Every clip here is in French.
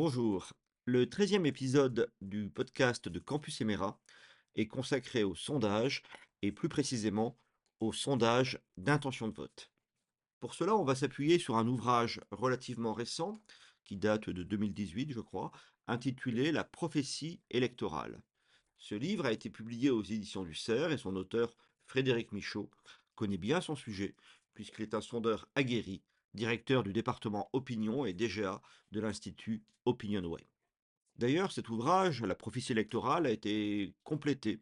Bonjour. Le treizième épisode du podcast de Campus Emera est consacré au sondage et plus précisément au sondage d'intention de vote. Pour cela, on va s'appuyer sur un ouvrage relativement récent qui date de 2018, je crois, intitulé La prophétie électorale. Ce livre a été publié aux éditions du CERF et son auteur, Frédéric Michaud, connaît bien son sujet puisqu'il est un sondeur aguerri directeur du département Opinion et DGA de l'Institut Opinionway. D'ailleurs, cet ouvrage, La prophétie électorale, a été complété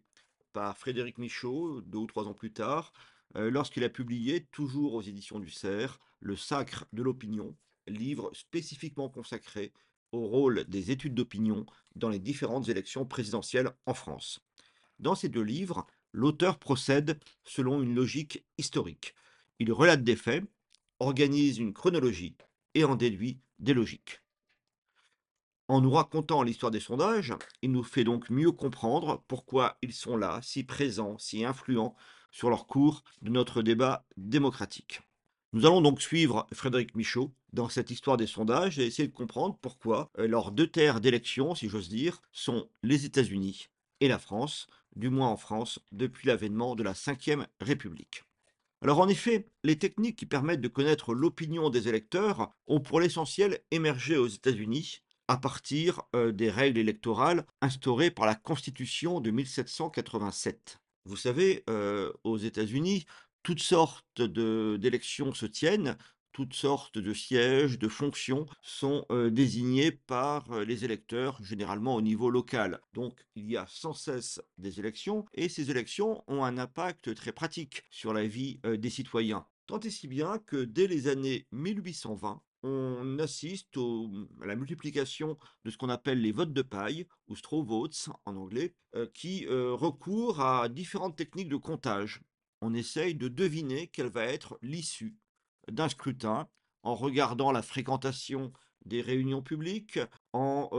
par Frédéric Michaud deux ou trois ans plus tard, euh, lorsqu'il a publié, toujours aux éditions du CERF, Le Sacre de l'opinion, livre spécifiquement consacré au rôle des études d'opinion dans les différentes élections présidentielles en France. Dans ces deux livres, l'auteur procède selon une logique historique. Il relate des faits, organise une chronologie et en déduit des logiques. En nous racontant l'histoire des sondages, il nous fait donc mieux comprendre pourquoi ils sont là, si présents, si influents sur leur cours de notre débat démocratique. Nous allons donc suivre Frédéric Michaud dans cette histoire des sondages et essayer de comprendre pourquoi euh, leurs deux terres d'élection, si j'ose dire, sont les États-Unis et la France, du moins en France, depuis l'avènement de la Ve République. Alors en effet, les techniques qui permettent de connaître l'opinion des électeurs ont pour l'essentiel émergé aux États-Unis à partir euh, des règles électorales instaurées par la Constitution de 1787. Vous savez, euh, aux États-Unis, toutes sortes d'élections se tiennent toutes sortes de sièges, de fonctions sont désignés par les électeurs, généralement au niveau local. Donc il y a sans cesse des élections, et ces élections ont un impact très pratique sur la vie des citoyens. Tant et si bien que dès les années 1820, on assiste à la multiplication de ce qu'on appelle les votes de paille, ou straw votes en anglais, qui recourent à différentes techniques de comptage. On essaye de deviner quelle va être l'issue d'un scrutin en regardant la fréquentation des réunions publiques, en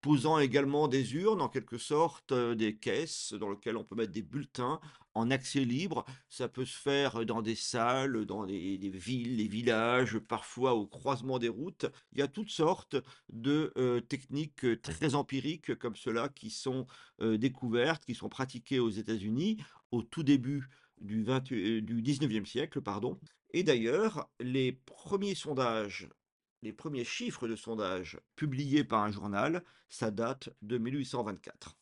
posant également des urnes, en quelque sorte, des caisses dans lesquelles on peut mettre des bulletins en accès libre. Ça peut se faire dans des salles, dans des, villes, des villages, parfois au croisement des routes. Il y a toutes sortes de techniques très empiriques comme cela qui sont découvertes, qui sont pratiquées aux États-Unis au tout début du, 20, du 19e siècle, pardon, et d'ailleurs, les premiers sondages, les premiers chiffres de sondage publiés par un journal, ça date de 1824.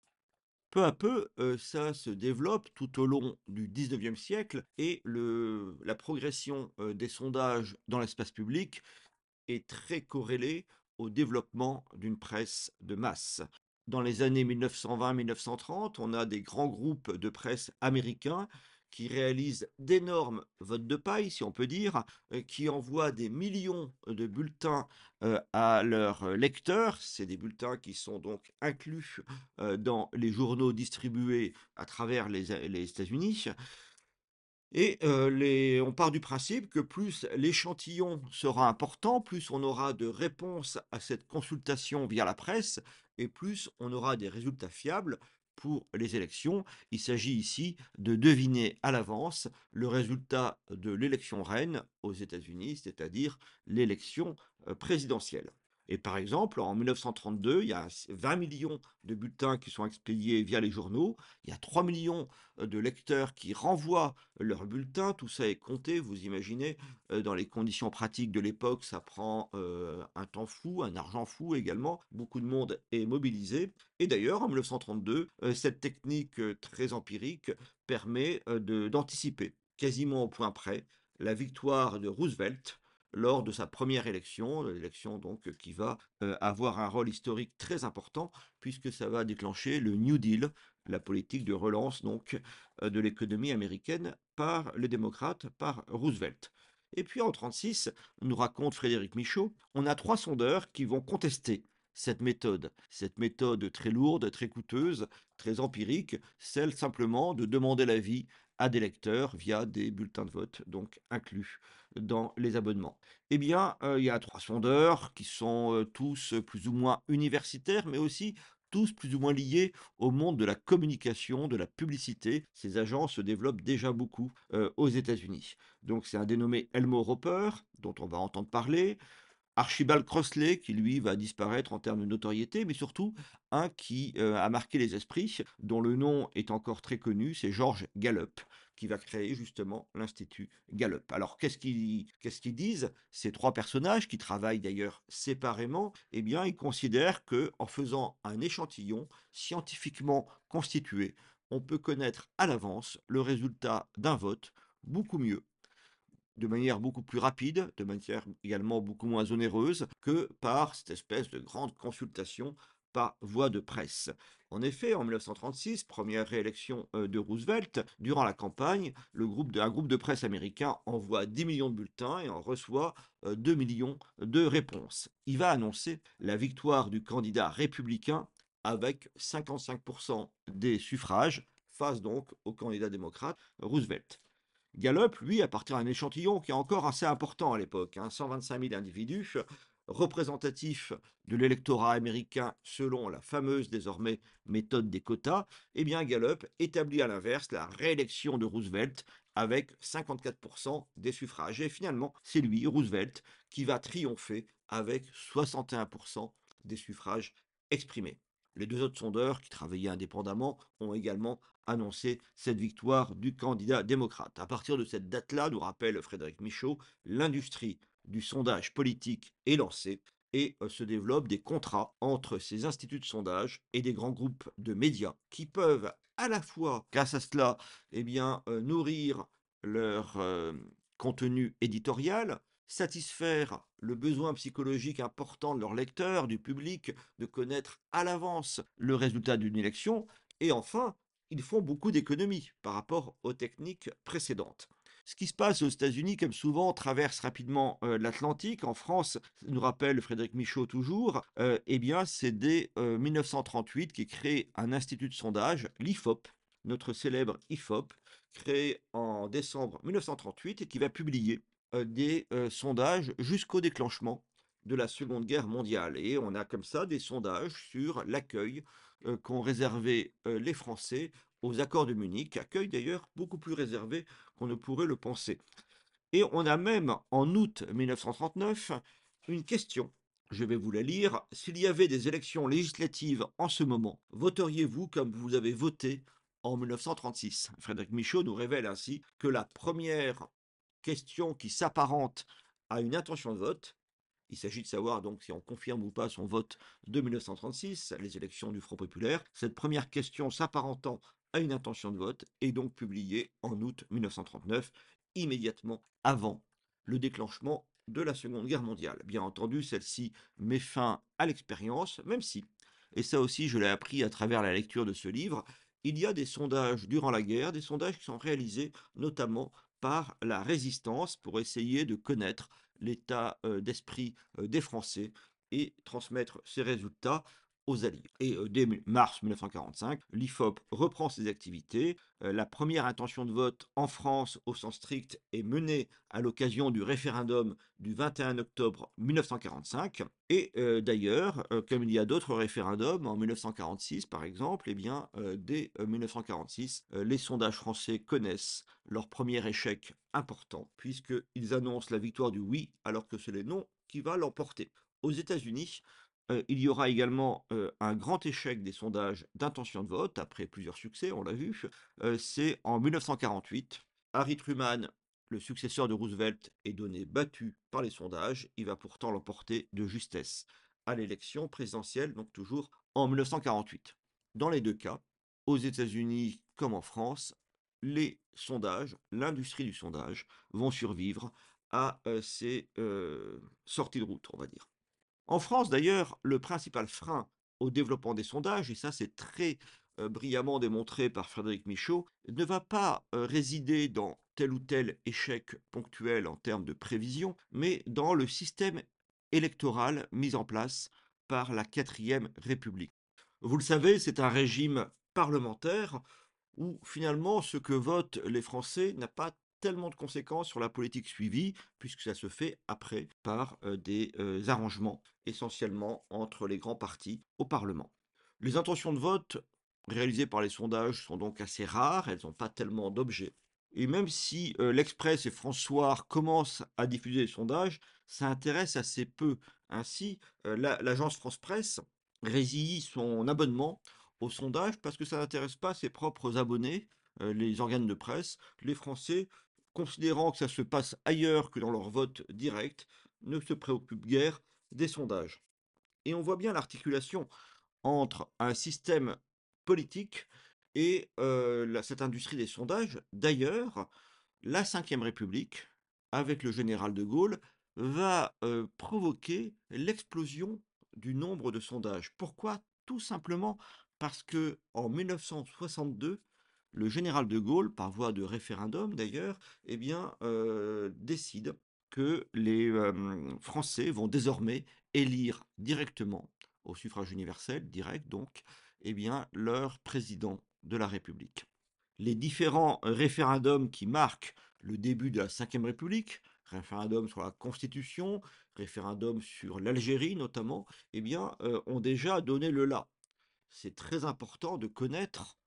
Peu à peu, euh, ça se développe tout au long du 19e siècle et la progression euh, des sondages dans l'espace public est très corrélée au développement d'une presse de masse. Dans les années 1920-1930, on a des grands groupes de presse américains qui réalisent d'énormes votes de paille, si on peut dire, euh, qui envoient des millions de bulletins euh, à leurs lecteurs. C'est des bulletins qui sont donc inclus euh, dans les journaux distribués à travers les, États-Unis. Et on part du principe que plus l'échantillon sera important, plus on aura de réponses à cette consultation via la presse, et plus on aura des résultats fiables, pour les élections. Il s'agit ici de deviner à l'avance le résultat de l'élection reine aux États-Unis, c'est-à-dire l'élection présidentielle. Et par exemple, en 1932, il y a 20 millions de bulletins qui sont expédiés via les journaux, il y a 3 millions de lecteurs qui renvoient leurs bulletins, tout ça est compté, vous imaginez, dans les conditions pratiques de l'époque, ça prend un temps fou, un argent fou également, beaucoup de monde est mobilisé. Et d'ailleurs, en 1932, cette technique très empirique permet d'anticiper quasiment au point près la victoire de Roosevelt lors de sa première élection, l'élection donc qui va avoir un rôle historique très important puisque ça va déclencher le New Deal, la politique de relance donc de l'économie américaine par les démocrates, par Roosevelt. Et puis en 1936, nous raconte Frédéric Michaud, on a trois sondeurs qui vont contester cette méthode, cette méthode très lourde, très coûteuse, très empirique, celle simplement de demander l'avis à des lecteurs via des bulletins de vote, donc inclus dans les abonnements. Eh bien, il y a trois sondeurs qui sont tous plus ou moins universitaires, mais aussi tous plus ou moins liés au monde de la communication, de la publicité. Ces agences se développent déjà beaucoup aux États-Unis. Donc c'est un dénommé Elmo Roper, dont on va entendre parler, Archibald Crossley, qui lui va disparaître en termes de notoriété, mais surtout un qui euh, a marqué les esprits, dont le nom est encore très connu, c'est George Gallup, qui va créer justement l'Institut Gallup. Alors qu'est-ce qu'ils disent Ces trois personnages, qui travaillent d'ailleurs séparément, eh bien ils considèrent que en faisant un échantillon scientifiquement constitué, on peut connaître à l'avance le résultat d'un vote beaucoup mieux de manière beaucoup plus rapide, de manière également beaucoup moins onéreuse que par cette espèce de grande consultation par voie de presse. En effet, en 1936, première réélection euh, de Roosevelt, durant la campagne, un groupe de presse américain envoie 10 millions de bulletins et en reçoit 2 euh, millions de réponses. Il va annoncer la victoire du candidat républicain avec 55% des suffrages face donc au candidat démocrate Roosevelt. Gallup, lui, appartient à un échantillon qui est encore assez important à l'époque, 125 hein, 000 individus, représentatifs de l'électorat américain selon la fameuse désormais méthode des quotas, eh bien Gallup établit à l'inverse la réélection de Roosevelt avec 54% des suffrages. Et finalement, c'est lui, Roosevelt, qui va triompher avec 61% des suffrages exprimés. Les deux autres sondeurs qui travaillaient indépendamment ont également annoncé cette victoire du candidat démocrate. À partir de cette date-là, nous rappelle Frédéric Michaud, l'industrie du sondage politique est lancée et euh, se développent des contrats entre ces instituts de sondage et des grands groupes de médias qui peuvent à la fois, grâce à cela, eh euh, nourrir leur euh, contenu éditorial, satisfaire le besoin psychologique important de leurs lecteurs, du public, de connaître à l'avance le résultat d'une élection, et enfin, ils font beaucoup d'économies par rapport aux techniques précédentes. Ce qui se passe aux États-Unis, comme souvent, traverse rapidement l'Atlantique. En France, nous rappelle Frédéric Michaud toujours, eh bien, c'est dès 1938 qu'est créé un institut de sondage, l'IFOP, notre célèbre IFOP, créé en décembre 1938 et qui va publier des sondages jusqu'au déclenchement de la Seconde Guerre mondiale. Et on a comme ça des sondages sur l'accueil qu'ont réservé les Français aux accords de Munich, accueil d'ailleurs beaucoup plus réservé qu'on ne pourrait le penser. Et on a même en août 1939 une question. Je vais vous la lire. S'il y avait des élections législatives en ce moment, voteriez-vous comme vous avez voté en 1936 Frédéric Michaud nous révèle ainsi que la première question qui s'apparente à une intention de vote. Il s'agit de savoir donc si on confirme ou pas son vote de 1936, les élections du Front populaire. Cette première question s'apparentant à une intention de vote est donc publiée en août 1939, immédiatement avant le déclenchement de la Seconde Guerre mondiale. Bien entendu, celle-ci met fin à l'expérience, même si, et ça aussi je l'ai appris à travers la lecture de ce livre, il y a des sondages durant la guerre, des sondages qui sont réalisés notamment par la résistance pour essayer de connaître l'état d'esprit des Français et transmettre ces résultats Alliés. Et dès mars 1945, l'IFOP reprend ses activités. la première intention de vote en France, au sens strict, est menée à l'occasion du référendum du 21 octobre 1945. Et d'ailleurs, comme il y a d'autres référendums, en 1946 par exemple, eh bien, dès 1946, les sondages français connaissent leur premier échec important, puisqu'ils annoncent la victoire du oui, alors que c'est le non qui va l'emporter. Aux États-Unis, il y aura également un grand échec des sondages d'intention de vote, après plusieurs succès, on l'a vu. c'est en 1948. Harry Truman, le successeur de Roosevelt, est donné battu par les sondages. Il va pourtant l'emporter de justesse à l'élection présidentielle, donc toujours en 1948. Dans les deux cas, aux États-Unis comme en France, les sondages, l'industrie du sondage, vont survivre à ces sorties de route, on va dire. En France, d'ailleurs, le principal frein au développement des sondages, et ça c'est très euh, brillamment démontré par Frédéric Michaud, ne va pas euh, résider dans tel ou tel échec ponctuel en termes de prévision, mais dans le système électoral mis en place par la quatrième République. Vous le savez, c'est un régime parlementaire où finalement ce que votent les Français n'a pas tellement de conséquences sur la politique suivie, puisque ça se fait après par des arrangements essentiellement entre les grands partis au Parlement. Les intentions de vote réalisées par les sondages sont donc assez rares, elles n'ont pas tellement d'objets. Et même si l'Express et François commencent à diffuser les sondages, ça intéresse assez peu. Ainsi, la- l'agence France Presse résille son abonnement au sondage parce que ça n'intéresse pas ses propres abonnés, les organes de presse. Les Français, considérant que ça se passe ailleurs que dans leur vote direct, ne se préoccupent guère des sondages. Et on voit bien l'articulation entre un système politique et euh, cette industrie des sondages. D'ailleurs, la Ve République, avec le général de Gaulle, va euh, provoquer l'explosion du nombre de sondages. Pourquoi? Tout simplement parce que en 1962, le général de Gaulle, par voie de référendum d'ailleurs, eh bien, euh, décide que les euh, Français vont désormais élire directement, au suffrage universel, direct donc, eh bien, leur président de la République. Les différents référendums qui marquent le début de la Ve République, référendum sur la Constitution, référendum sur l'Algérie notamment, eh bien, euh, ont déjà donné le là. C'est très important de connaître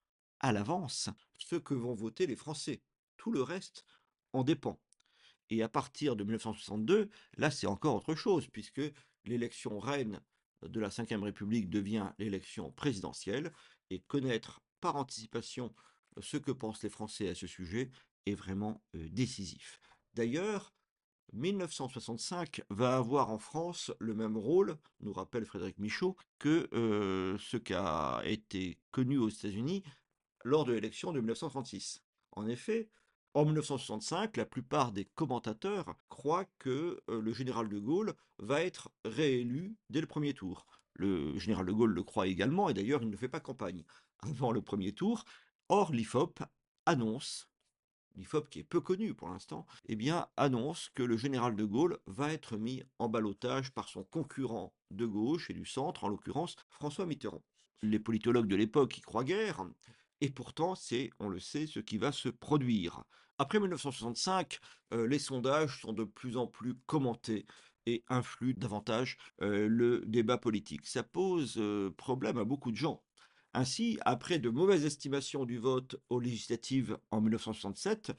à l'avance ce que vont voter les Français. Tout le reste en dépend. Et à partir de 1962, là, c'est encore autre chose, puisque l'élection reine de la Ve République devient l'élection présidentielle, et connaître par anticipation ce que pensent les Français à ce sujet est vraiment euh, décisif. D'ailleurs, 1965 va avoir en France le même rôle, nous rappelle Frédéric Michaud, que euh, ce qui a été connu aux États-Unis lors de l'élection de 1936. En effet, en 1965, la plupart des commentateurs croient que euh, le général de Gaulle va être réélu dès le premier tour. Le général de Gaulle le croit également, et d'ailleurs il ne fait pas campagne avant le premier tour. Or, l'IFOP annonce, l'IFOP qui est peu connu pour l'instant, eh annonce que le général de Gaulle va être mis en ballottage par son concurrent de gauche et du centre, en l'occurrence François Mitterrand. Les politologues de l'époque y croient guère, et pourtant, c'est, on le sait, ce qui va se produire. Après 1965, euh, les sondages sont de plus en plus commentés et influent davantage euh, le débat politique. Ça pose euh, problème à beaucoup de gens. Ainsi, après de mauvaises estimations du vote aux législatives en 1967,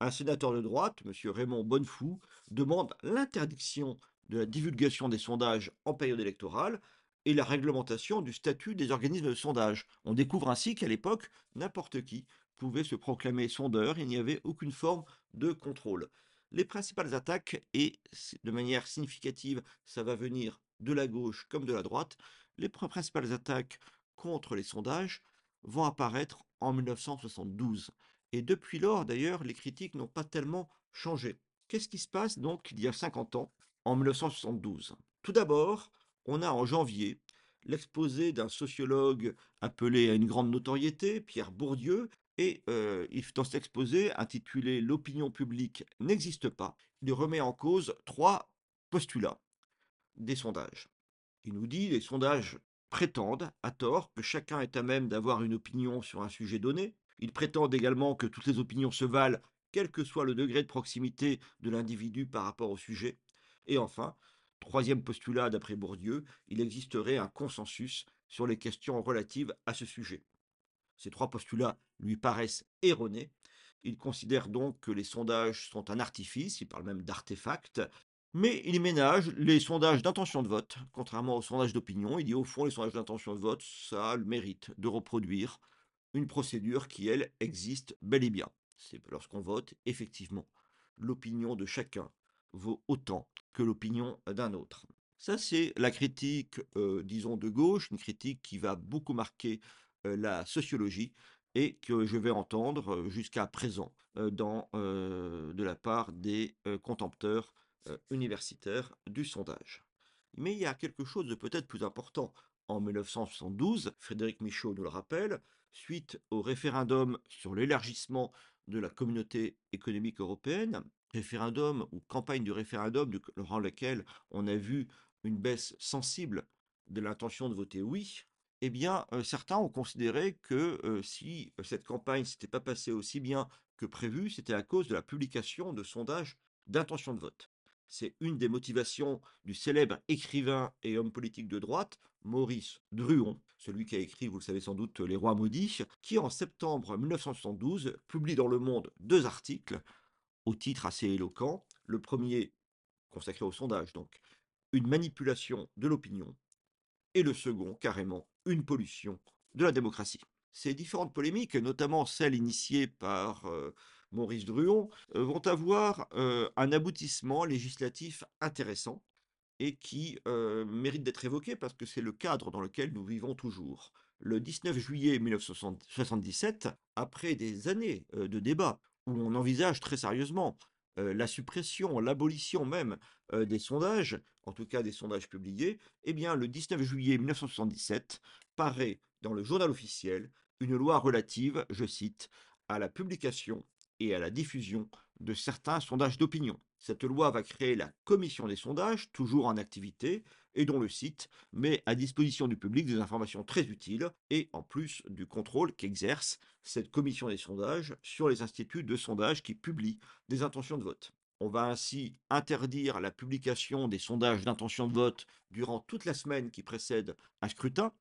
un sénateur de droite, M. Raymond Bonnefou, demande l'interdiction de la divulgation des sondages en période électorale et la réglementation du statut des organismes de sondage. On découvre ainsi qu'à l'époque, n'importe qui pouvait se proclamer sondeur, il n'y avait aucune forme de contrôle. Les principales attaques, et de manière significative, ça va venir de la gauche comme de la droite, les principales attaques contre les sondages vont apparaître en 1972. Et depuis lors, d'ailleurs, les critiques n'ont pas tellement changé. Qu'est-ce qui se passe donc il y a 50 ans, en 1972 Tout d'abord, on a en janvier l'exposé d'un sociologue appelé à une grande notoriété, Pierre Bourdieu, et euh, dans cet exposé intitulé L'opinion publique n'existe pas, il remet en cause trois postulats des sondages. Il nous dit les sondages prétendent, à tort, que chacun est à même d'avoir une opinion sur un sujet donné. Ils prétendent également que toutes les opinions se valent, quel que soit le degré de proximité de l'individu par rapport au sujet. Et enfin, troisième postulat d'après Bourdieu, il existerait un consensus sur les questions relatives à ce sujet. Ces trois postulats lui paraissent erronés. Il considère donc que les sondages sont un artifice, il parle même d'artefact, mais il ménage les sondages d'intention de vote, contrairement aux sondages d'opinion. Il dit au fond, les sondages d'intention de vote, ça a le mérite de reproduire une procédure qui, elle, existe bel et bien. C'est lorsqu'on vote, effectivement, l'opinion de chacun vaut autant que l'opinion d'un autre. Ça, c'est la critique, euh, disons, de gauche, une critique qui va beaucoup marquer euh, la sociologie et que je vais entendre euh, jusqu'à présent de la part des contempteurs universitaires du sondage. Mais il y a quelque chose de peut-être plus important. En 1972, Frédéric Michaud nous le rappelle, suite au référendum sur l'élargissement de la communauté économique européenne, référendum ou campagne du référendum durant lequel on a vu une baisse sensible de l'intention de voter oui, eh bien, euh, certains ont considéré que euh, si cette campagne s'était pas passée aussi bien que prévu, c'était à cause de la publication de sondages d'intention de vote. C'est une des motivations du célèbre écrivain et homme politique de droite, Maurice Druon, celui qui a écrit, vous le savez sans doute, Les Rois maudits, qui en septembre 1972 publie dans Le Monde deux articles au titre assez éloquent. Le premier, consacré au sondage donc, une manipulation de l'opinion, et le second, carrément, une pollution de la démocratie. Ces différentes polémiques, notamment celles initiées par euh, Maurice Druon, euh, vont avoir euh, un aboutissement législatif intéressant et qui mérite d'être évoqué parce que c'est le cadre dans lequel nous vivons toujours. Le 19 juillet 1977, après des années de débats où on envisage très sérieusement la suppression, l'abolition même des sondages, en tout cas des sondages publiés, eh bien le 19 juillet 1977 paraît dans le journal officiel une loi relative, je cite, à la publication et à la diffusion de certains sondages d'opinion. Cette loi va créer la commission des sondages, toujours en activité, et dont le site met à disposition du public des informations très utiles, et en plus du contrôle qu'exerce cette commission des sondages sur les instituts de sondage qui publient des intentions de vote. On va ainsi interdire la publication des sondages d'intention de vote durant toute la semaine qui précède un scrutin.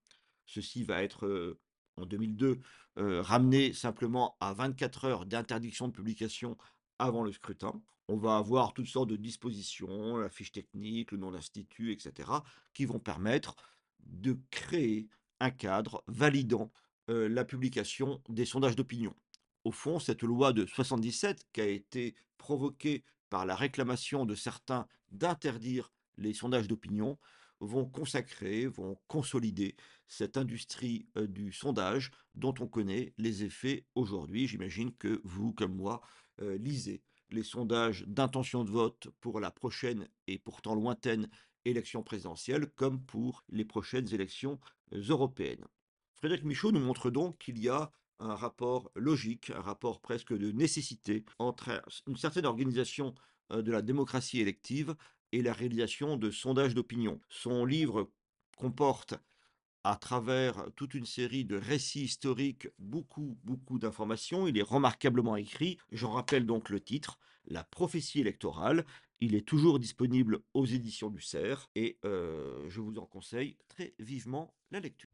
Ceci va être euh, en 2002 euh, ramené simplement à 24 heures d'interdiction de publication avant le scrutin. On va avoir toutes sortes de dispositions, la fiche technique, le nom d'institut, etc., qui vont permettre de créer un cadre validant euh, la publication des sondages d'opinion. Au fond, cette loi de 77, qui a été provoquée par la réclamation de certains d'interdire les sondages d'opinion, vont consacrer, vont consolider cette industrie euh, du sondage dont on connaît les effets aujourd'hui. J'imagine que vous, comme moi, euh, lisez les sondages d'intention de vote pour la prochaine et pourtant lointaine élection présidentielle comme pour les prochaines élections euh, européennes. Frédéric Michaud nous montre donc qu'il y a un rapport logique, un rapport presque de nécessité entre une certaine organisation de la démocratie élective et la réalisation de sondages d'opinion. Son livre comporte à travers toute une série de récits historiques beaucoup, beaucoup d'informations. Il est remarquablement écrit. J'en rappelle donc le titre, La prophétie électorale. Il est toujours disponible aux éditions du CERF et euh, je vous en conseille très vivement la lecture.